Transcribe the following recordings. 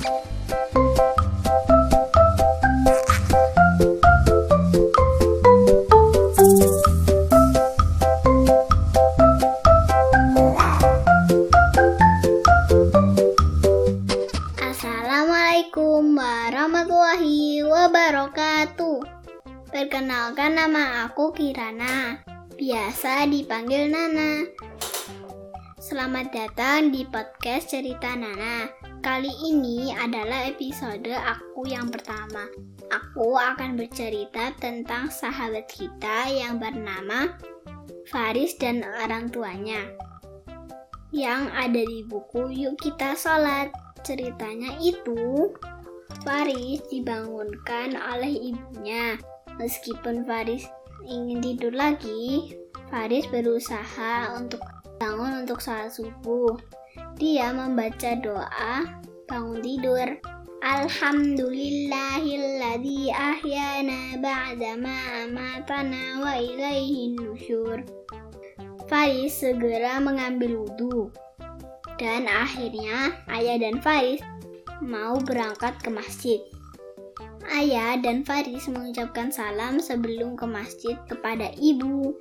Assalamualaikum warahmatullahi wabarakatuh. Perkenalkan nama aku Kirana, biasa dipanggil Nana. Selamat datang di podcast Cerita Nana. Kali ini adalah episode aku yang pertama. Aku akan bercerita tentang sahabat kita yang bernama Faris dan orang tuanya yang ada di buku Yuk Kita Sholat. Ceritanya itu, Faris dibangunkan oleh ibunya. Meskipun Faris ingin tidur lagi, Faris berusaha untuk bangun untuk sholat subuh. Dia membaca doa bangun tidur. Alhamdulillahilladzi ahyana ba'dama amatana wa ilaihin nusyur. Faris segera mengambil wudhu. Dan akhirnya ayah dan Faris mau berangkat ke masjid. Ayah dan Faris mengucapkan salam sebelum ke masjid kepada ibu.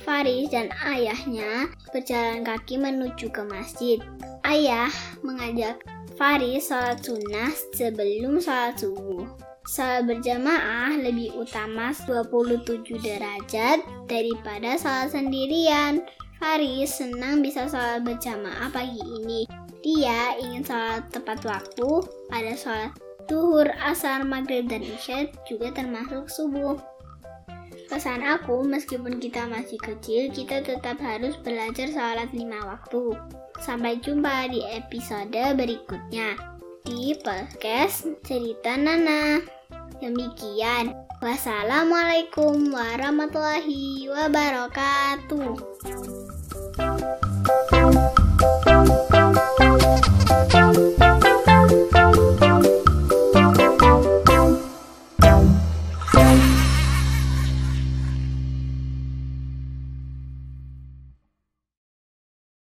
Faris dan ayahnya berjalan kaki menuju ke masjid. Ayah mengajak Faris sholat sunnah sebelum sholat subuh. Sholat berjamaah lebih utama 27 derajat daripada sholat sendirian. Faris senang bisa sholat berjamaah pagi ini. Dia ingin sholat tepat waktu pada sholat duhur, asar, maghrib, dan isya juga termasuk subuh. Pesan aku, meskipun kita masih kecil, kita tetap harus belajar sholat lima waktu. Sampai jumpa di episode berikutnya di podcast Cerita Nana. Demikian, wassalamualaikum warahmatullahi wabarakatuh.